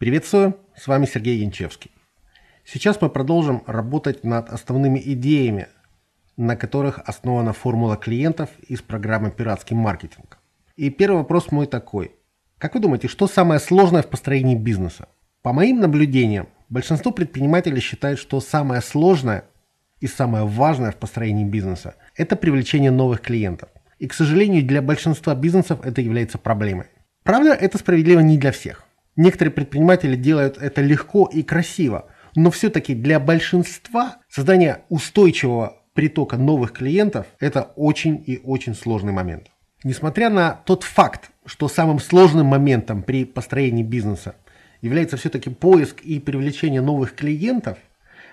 Приветствую, с вами Сергей Янчевский. Сейчас мы продолжим работать над основными идеями, на которых основана формула клиентов из программы «Пиратский маркетинг». И первый вопрос мой такой. Как вы думаете, что самое сложное в построении бизнеса? По моим наблюдениям, большинство предпринимателей считают, что самое сложное и самое важное в построении бизнеса – это привлечение новых клиентов. И, к сожалению, для большинства бизнесов это является проблемой. Правда, это справедливо не для всех. Некоторые предприниматели делают это легко и красиво, но все-таки для большинства создание устойчивого притока новых клиентов – это очень и очень сложный момент. Несмотря на тот факт, что самым сложным моментом при построении бизнеса является все-таки поиск и привлечение новых клиентов,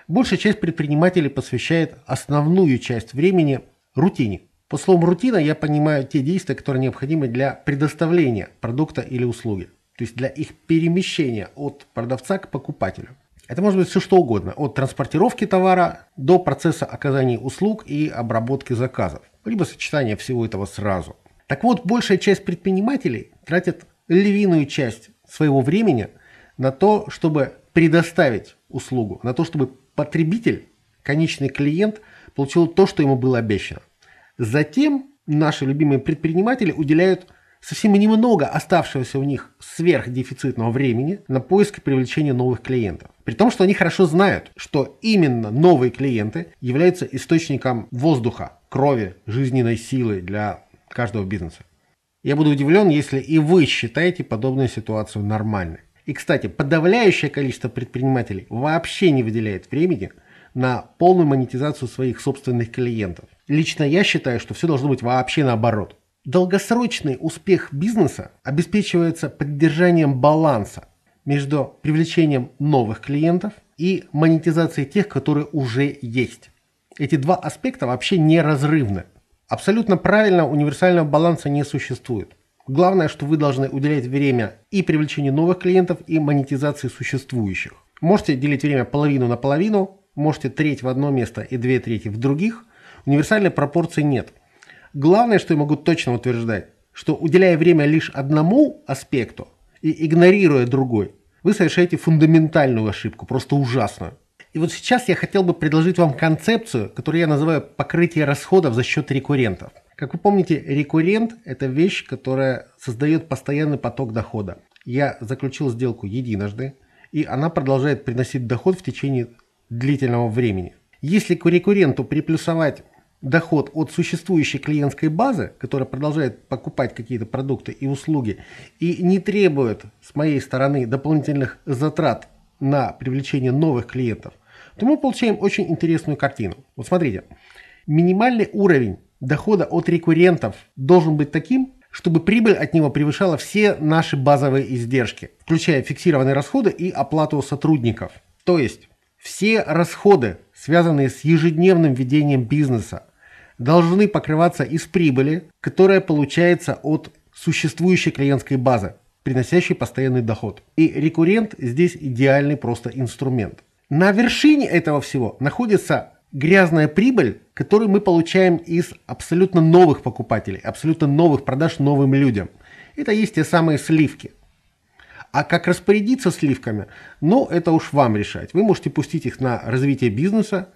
большая часть предпринимателей посвящает основную часть времени рутине. По словам рутина я понимаю те действия, которые необходимы для предоставления продукта или услуги, то есть для их перемещения от продавца к покупателю. Это может быть все что угодно, от транспортировки товара до процесса оказания услуг и обработки заказов, либо сочетания всего этого сразу. Так вот, большая часть предпринимателей тратит львиную часть своего времени на то, чтобы предоставить услугу, на то, чтобы потребитель, конечный клиент, получил то, что ему было обещано. Затем наши любимые предприниматели уделяют совсем немного оставшегося у них сверхдефицитного времени на поиск и привлечение новых клиентов. При том, что они хорошо знают, что именно новые клиенты являются источником воздуха, крови, жизненной силы для каждого бизнеса. Я буду удивлен, если и вы считаете подобную ситуацию нормальной. И, кстати, подавляющее количество предпринимателей вообще не выделяет времени на полную монетизацию своих собственных клиентов. Лично я считаю, что все должно быть вообще наоборот. Долгосрочный успех бизнеса обеспечивается поддержанием баланса между привлечением новых клиентов и монетизацией тех, которые уже есть. Эти два аспекта вообще неразрывны. Абсолютно правильно универсального баланса не существует. Главное, что вы должны уделять время и привлечению новых клиентов, и монетизации существующих. Можете делить время половину на половину, можете треть в одно место и две трети в других. Универсальной пропорции нет. Главное, что я могу точно утверждать, что уделяя время лишь одному аспекту и игнорируя другой, вы совершаете фундаментальную ошибку, просто ужасную. И вот сейчас я хотел бы предложить вам концепцию, которую я называю покрытие расходов за счет рекуррентов. Как вы помните, рекуррент – это вещь, которая создает постоянный поток дохода. Я заключил сделку единожды, и она продолжает приносить доход в течение длительного времени. Если к рекурренту приплюсовать доход от существующей клиентской базы, которая продолжает покупать какие-то продукты и услуги и не требует с моей стороны дополнительных затрат на привлечение новых клиентов, то мы получаем очень интересную картину. Вот смотрите, минимальный уровень дохода от рекуррентов должен быть таким, чтобы прибыль от него превышала все наши базовые издержки, включая фиксированные расходы и оплату сотрудников. То есть все расходы, связанные с ежедневным ведением бизнеса, должны покрываться из прибыли, которая получается от существующей клиентской базы, приносящей постоянный доход. И рекуррент здесь идеальный просто инструмент. На вершине этого всего находится грязная прибыль, которую мы получаем из абсолютно новых покупателей, абсолютно новых продаж новым людям. Это есть те самые сливки. А как распорядиться сливками, ну, это уж вам решать. Вы можете пустить их на развитие бизнеса,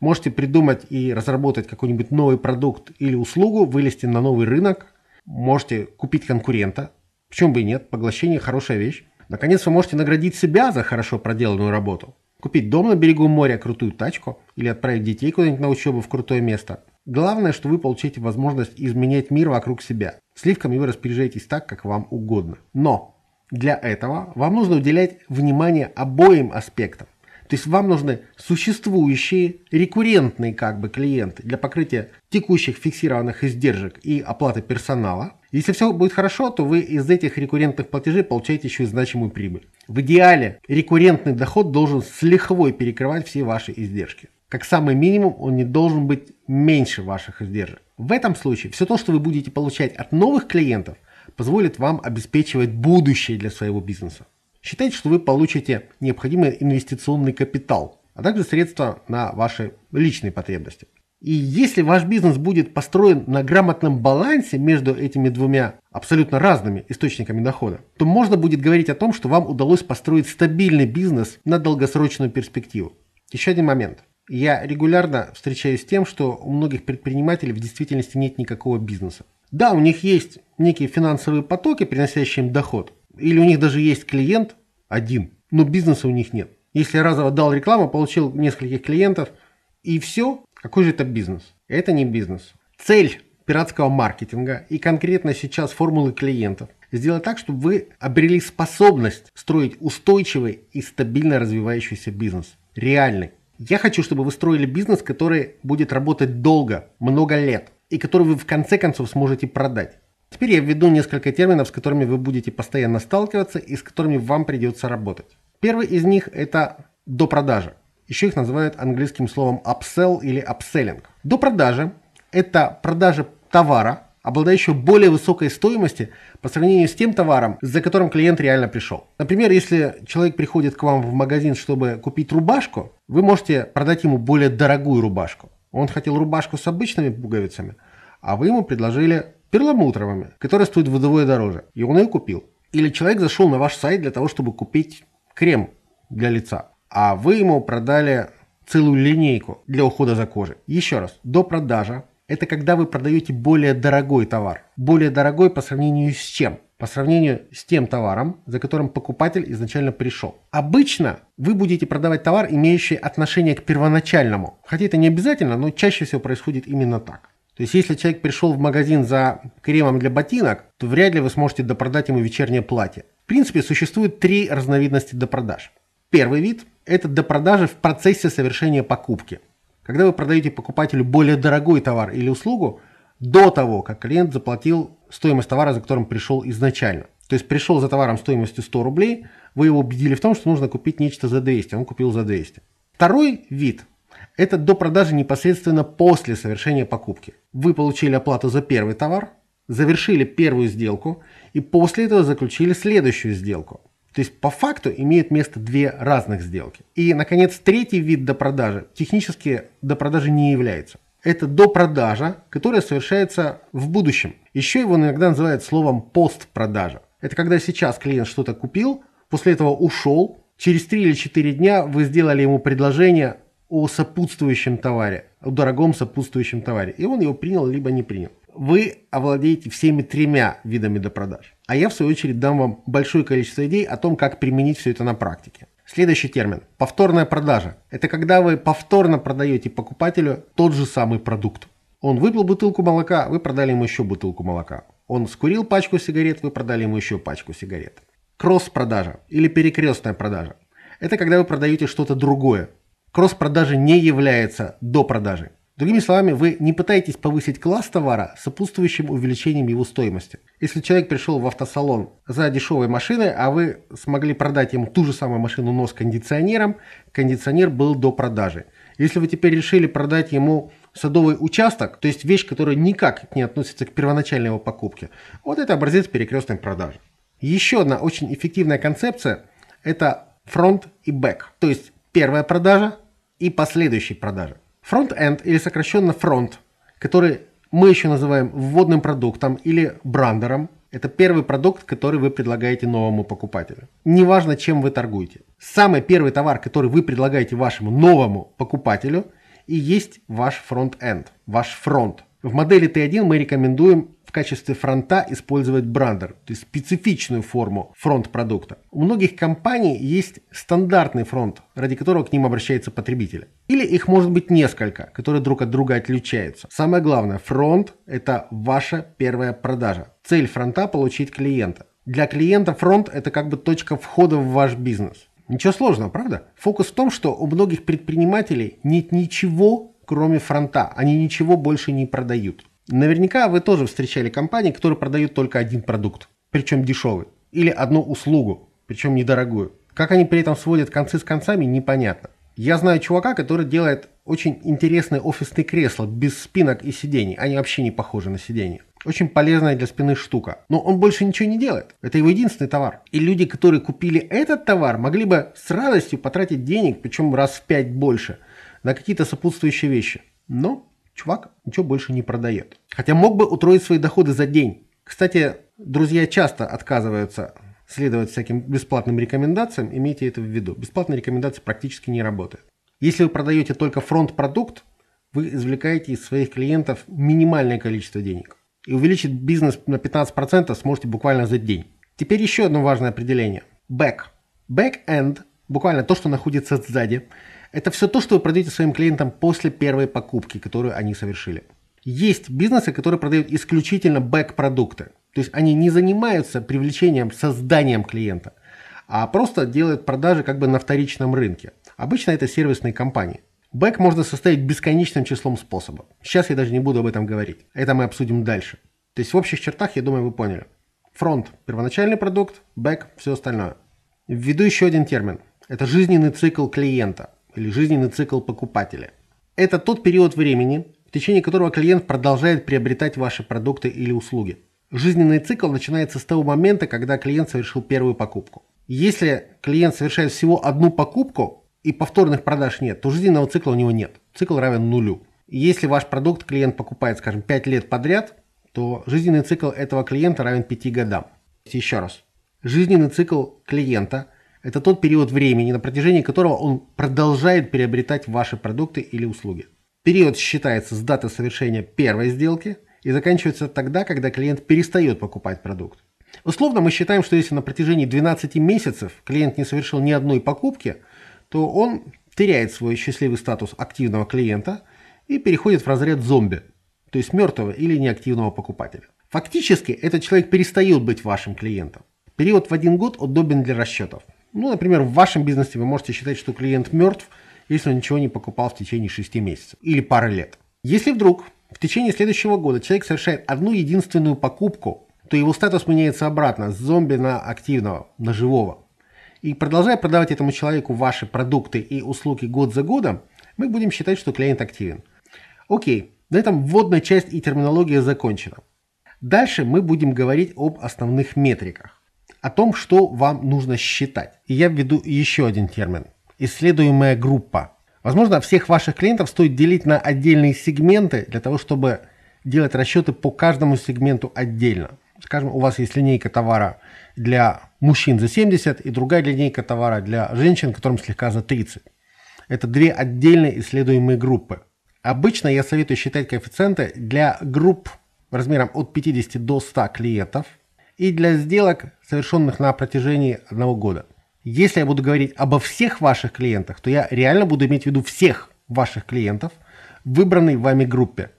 можете придумать и разработать какой-нибудь новый продукт или услугу, вылезти на новый рынок, можете купить конкурента, почему бы и нет, поглощение хорошая вещь. Наконец, вы можете наградить себя за хорошо проделанную работу. Купить дом на берегу моря, крутую тачку или отправить детей куда-нибудь на учебу в крутое место. Главное, что вы получите возможность изменять мир вокруг себя. Сливками вы распоряжаетесь так, как вам угодно. Но для этого вам нужно уделять внимание обоим аспектам. То есть вам нужны существующие рекуррентные как бы клиенты для покрытия текущих фиксированных издержек и оплаты персонала. Если все будет хорошо, то вы из этих рекуррентных платежей получаете еще и значимую прибыль. В идеале рекуррентный доход должен с лихвой перекрывать все ваши издержки. Как самый минимум он не должен быть меньше ваших издержек. В этом случае все то, что вы будете получать от новых клиентов, позволит вам обеспечивать будущее для своего бизнеса. Считайте, что вы получите необходимый инвестиционный капитал, а также средства на ваши личные потребности. И если ваш бизнес будет построен на грамотном балансе между этими двумя абсолютно разными источниками дохода, то можно будет говорить о том, что вам удалось построить стабильный бизнес на долгосрочную перспективу. Еще один момент. Я регулярно встречаюсь с тем, что у многих предпринимателей в действительности нет никакого бизнеса. Да, у них есть некие финансовые потоки, приносящие им доход, или у них даже есть клиент один, но бизнеса у них нет. Если разово дал рекламу, получил нескольких клиентов, и все, какой же это бизнес? Это не бизнес. Цель пиратского маркетинга и конкретно сейчас формулы клиентов сделать так, чтобы вы обрели способность строить устойчивый и стабильно развивающийся бизнес. Реальный. Я хочу, чтобы вы строили бизнес, который будет работать долго, много лет, и который вы в конце концов сможете продать. Теперь я введу несколько терминов, с которыми вы будете постоянно сталкиваться и с которыми вам придется работать. Первый из них это до продажи. Еще их называют английским словом upsell или upselling. До продажи – это продажа товара, обладающего более высокой стоимостью по сравнению с тем товаром, за которым клиент реально пришел. Например, если человек приходит к вам в магазин, чтобы купить рубашку, вы можете продать ему более дорогую рубашку. Он хотел рубашку с обычными пуговицами, а вы ему предложили перламутровыми, которые стоят вдвое дороже, и он ее купил. Или человек зашел на ваш сайт для того, чтобы купить крем для лица а вы ему продали целую линейку для ухода за кожей. Еще раз, до продажа – это когда вы продаете более дорогой товар. Более дорогой по сравнению с чем? По сравнению с тем товаром, за которым покупатель изначально пришел. Обычно вы будете продавать товар, имеющий отношение к первоначальному. Хотя это не обязательно, но чаще всего происходит именно так. То есть, если человек пришел в магазин за кремом для ботинок, то вряд ли вы сможете допродать ему вечернее платье. В принципе, существует три разновидности допродаж. Первый вид – это допродажи в процессе совершения покупки. Когда вы продаете покупателю более дорогой товар или услугу до того, как клиент заплатил стоимость товара, за которым пришел изначально. То есть пришел за товаром стоимостью 100 рублей, вы его убедили в том, что нужно купить нечто за 200, он купил за 200. Второй вид – это до продажи непосредственно после совершения покупки. Вы получили оплату за первый товар, завершили первую сделку и после этого заключили следующую сделку. То есть по факту имеют место две разных сделки. И, наконец, третий вид допродажи технически допродажи не является. Это допродажа, которая совершается в будущем. Еще его иногда называют словом постпродажа. Это когда сейчас клиент что-то купил, после этого ушел, через 3 или 4 дня вы сделали ему предложение о сопутствующем товаре, о дорогом сопутствующем товаре, и он его принял либо не принял вы овладеете всеми тремя видами допродаж. А я, в свою очередь, дам вам большое количество идей о том, как применить все это на практике. Следующий термин – повторная продажа. Это когда вы повторно продаете покупателю тот же самый продукт. Он выпил бутылку молока, вы продали ему еще бутылку молока. Он скурил пачку сигарет, вы продали ему еще пачку сигарет. Кросс-продажа или перекрестная продажа. Это когда вы продаете что-то другое. Кросс-продажа не является до. Другими словами, вы не пытаетесь повысить класс товара сопутствующим увеличением его стоимости. Если человек пришел в автосалон за дешевой машиной, а вы смогли продать ему ту же самую машину, но с кондиционером, кондиционер был до продажи. Если вы теперь решили продать ему садовый участок, то есть вещь, которая никак не относится к первоначальной его покупке, вот это образец перекрестной продажи. Еще одна очень эффективная концепция – это фронт и back, то есть первая продажа и последующие продажи. Front-end или сокращенно фронт, который мы еще называем вводным продуктом или брандером, это первый продукт, который вы предлагаете новому покупателю. Неважно, чем вы торгуете. Самый первый товар, который вы предлагаете вашему новому покупателю, и есть ваш front-end, ваш фронт. В модели T1 мы рекомендуем в качестве фронта использовать брандер, то есть специфичную форму фронт-продукта. У многих компаний есть стандартный фронт, ради которого к ним обращаются потребители. Или их может быть несколько, которые друг от друга отличаются. Самое главное, фронт – это ваша первая продажа. Цель фронта – получить клиента. Для клиента фронт – это как бы точка входа в ваш бизнес. Ничего сложного, правда? Фокус в том, что у многих предпринимателей нет ничего, кроме фронта. Они ничего больше не продают. Наверняка вы тоже встречали компании, которые продают только один продукт, причем дешевый, или одну услугу, причем недорогую. Как они при этом сводят концы с концами, непонятно. Я знаю чувака, который делает очень интересные офисные кресла без спинок и сидений. Они вообще не похожи на сиденья. Очень полезная для спины штука. Но он больше ничего не делает. Это его единственный товар. И люди, которые купили этот товар, могли бы с радостью потратить денег, причем раз в пять больше, на какие-то сопутствующие вещи. Но чувак ничего больше не продает. Хотя мог бы утроить свои доходы за день. Кстати, друзья часто отказываются следовать всяким бесплатным рекомендациям, имейте это в виду. Бесплатные рекомендации практически не работают. Если вы продаете только фронт-продукт, вы извлекаете из своих клиентов минимальное количество денег. И увеличить бизнес на 15% сможете буквально за день. Теперь еще одно важное определение. Back. Back-end, буквально то, что находится сзади, это все то, что вы продаете своим клиентам после первой покупки, которую они совершили. Есть бизнесы, которые продают исключительно бэк-продукты. То есть они не занимаются привлечением, созданием клиента, а просто делают продажи как бы на вторичном рынке. Обычно это сервисные компании. Бэк можно составить бесконечным числом способов. Сейчас я даже не буду об этом говорить. Это мы обсудим дальше. То есть в общих чертах, я думаю, вы поняли. Фронт – первоначальный продукт, бэк – все остальное. Введу еще один термин. Это жизненный цикл клиента или жизненный цикл покупателя. Это тот период времени, в течение которого клиент продолжает приобретать ваши продукты или услуги. Жизненный цикл начинается с того момента, когда клиент совершил первую покупку. Если клиент совершает всего одну покупку и повторных продаж нет, то жизненного цикла у него нет. Цикл равен нулю. Если ваш продукт клиент покупает, скажем, 5 лет подряд, то жизненный цикл этого клиента равен 5 годам. Еще раз. Жизненный цикл клиента – это тот период времени, на протяжении которого он продолжает приобретать ваши продукты или услуги. Период считается с даты совершения первой сделки и заканчивается тогда, когда клиент перестает покупать продукт. Условно мы считаем, что если на протяжении 12 месяцев клиент не совершил ни одной покупки, то он теряет свой счастливый статус активного клиента и переходит в разряд зомби, то есть мертвого или неактивного покупателя. Фактически этот человек перестает быть вашим клиентом. Период в один год удобен для расчетов. Ну, например, в вашем бизнесе вы можете считать, что клиент мертв – если он ничего не покупал в течение 6 месяцев или пары лет. Если вдруг в течение следующего года человек совершает одну единственную покупку, то его статус меняется обратно с зомби на активного, на живого. И продолжая продавать этому человеку ваши продукты и услуги год за годом, мы будем считать, что клиент активен. Окей, на этом вводная часть и терминология закончена. Дальше мы будем говорить об основных метриках, о том, что вам нужно считать. И я введу еще один термин – исследуемая группа. Возможно, всех ваших клиентов стоит делить на отдельные сегменты для того, чтобы делать расчеты по каждому сегменту отдельно. Скажем, у вас есть линейка товара для мужчин за 70 и другая линейка товара для женщин, которым слегка за 30. Это две отдельные исследуемые группы. Обычно я советую считать коэффициенты для групп размером от 50 до 100 клиентов и для сделок, совершенных на протяжении одного года – если я буду говорить обо всех ваших клиентах, то я реально буду иметь в виду всех ваших клиентов выбранной вами группе.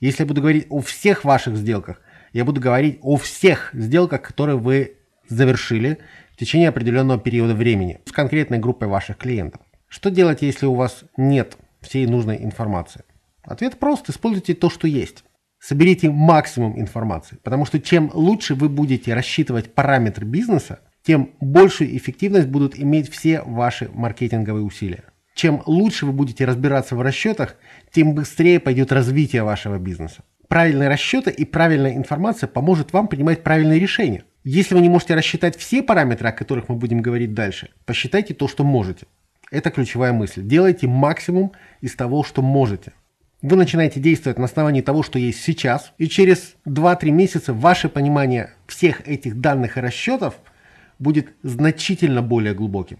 Если я буду говорить о всех ваших сделках, я буду говорить о всех сделках, которые вы завершили в течение определенного периода времени с конкретной группой ваших клиентов. Что делать, если у вас нет всей нужной информации? Ответ прост. Используйте то, что есть. Соберите максимум информации, потому что чем лучше вы будете рассчитывать параметры бизнеса, тем большую эффективность будут иметь все ваши маркетинговые усилия. Чем лучше вы будете разбираться в расчетах, тем быстрее пойдет развитие вашего бизнеса. Правильные расчеты и правильная информация поможет вам принимать правильные решения. Если вы не можете рассчитать все параметры, о которых мы будем говорить дальше, посчитайте то, что можете. Это ключевая мысль. Делайте максимум из того, что можете. Вы начинаете действовать на основании того, что есть сейчас, и через 2-3 месяца ваше понимание всех этих данных и расчетов – будет значительно более глубоким.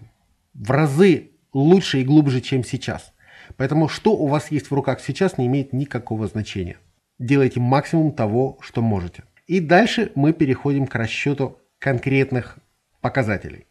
В разы лучше и глубже, чем сейчас. Поэтому что у вас есть в руках сейчас не имеет никакого значения. Делайте максимум того, что можете. И дальше мы переходим к расчету конкретных показателей.